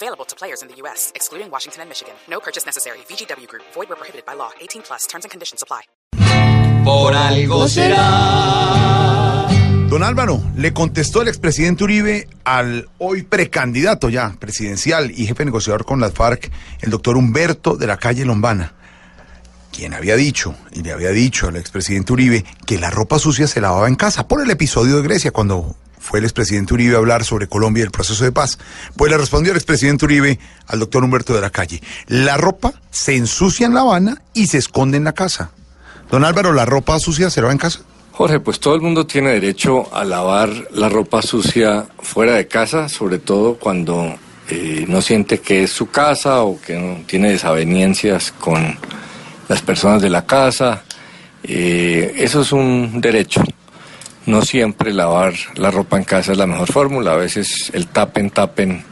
Available to players in the U.S., excluding Washington and Michigan. No purchase necessary. VGW Group. Void where prohibited by law. 18 plus. Terms and conditions apply. Por algo será. Don Álvaro, le contestó el expresidente Uribe al hoy precandidato ya presidencial y jefe negociador con las FARC, el doctor Humberto de la calle Lombana, quien había dicho y le había dicho al expresidente Uribe que la ropa sucia se lavaba en casa por el episodio de Grecia cuando fue el expresidente Uribe a hablar sobre Colombia y el proceso de paz. Pues le respondió el expresidente Uribe al doctor Humberto de la calle, la ropa se ensucia en La Habana y se esconde en la casa. Don Álvaro, ¿la ropa sucia se lava en casa? Jorge, pues todo el mundo tiene derecho a lavar la ropa sucia fuera de casa, sobre todo cuando eh, no siente que es su casa o que no tiene desavenencias con las personas de la casa. Eh, eso es un derecho. No siempre lavar la ropa en casa es la mejor fórmula. A veces el tapen, tapen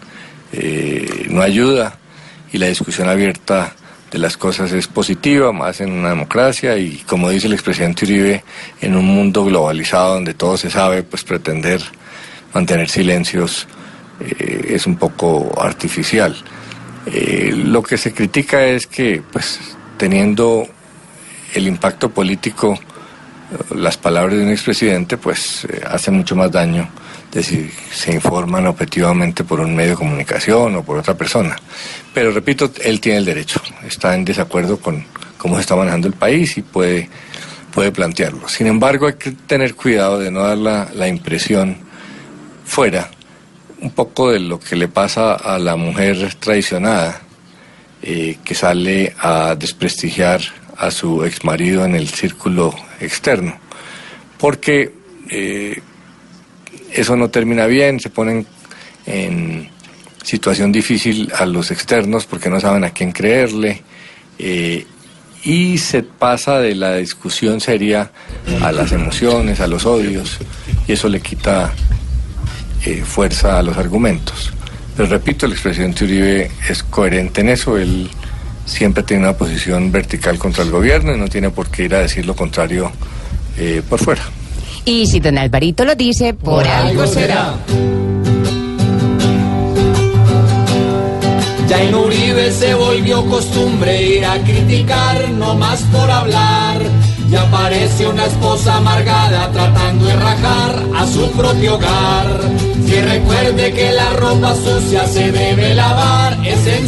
eh, no ayuda y la discusión abierta de las cosas es positiva, más en una democracia y como dice el expresidente Uribe, en un mundo globalizado donde todo se sabe, pues pretender mantener silencios eh, es un poco artificial. Eh, lo que se critica es que, pues, teniendo el impacto político, las palabras de un expresidente, pues, eh, hace mucho más daño de si se informan objetivamente por un medio de comunicación o por otra persona. Pero repito, él tiene el derecho, está en desacuerdo con cómo se está manejando el país y puede, puede plantearlo. Sin embargo, hay que tener cuidado de no dar la, la impresión fuera un poco de lo que le pasa a la mujer traicionada eh, que sale a desprestigiar a su exmarido en el círculo externo. Porque eh, eso no termina bien, se ponen en situación difícil a los externos porque no saben a quién creerle eh, y se pasa de la discusión seria a las emociones, a los odios y eso le quita eh, fuerza a los argumentos. Pero repito, el expresidente Uribe es coherente en eso, él siempre tiene una posición vertical contra el gobierno y no tiene por qué ir a decir lo contrario eh, por fuera. Y si don Alvarito lo dice, por, algo será. Ya en Uribe se volvió costumbre ir a criticar, no más por hablar. Ya aparece una esposa amargada tratando de rajar a su propio hogar. Si recuerde que la ropa sucia se debe lavar, es en.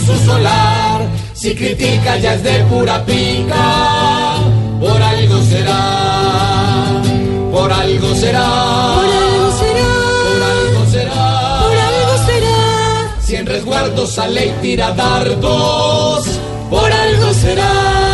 Si critica ya es de pura pica, por algo será, por algo será. Por algo será. Por algo será. Por algo será. Si en resguardo sale y tira dardos, por algo será.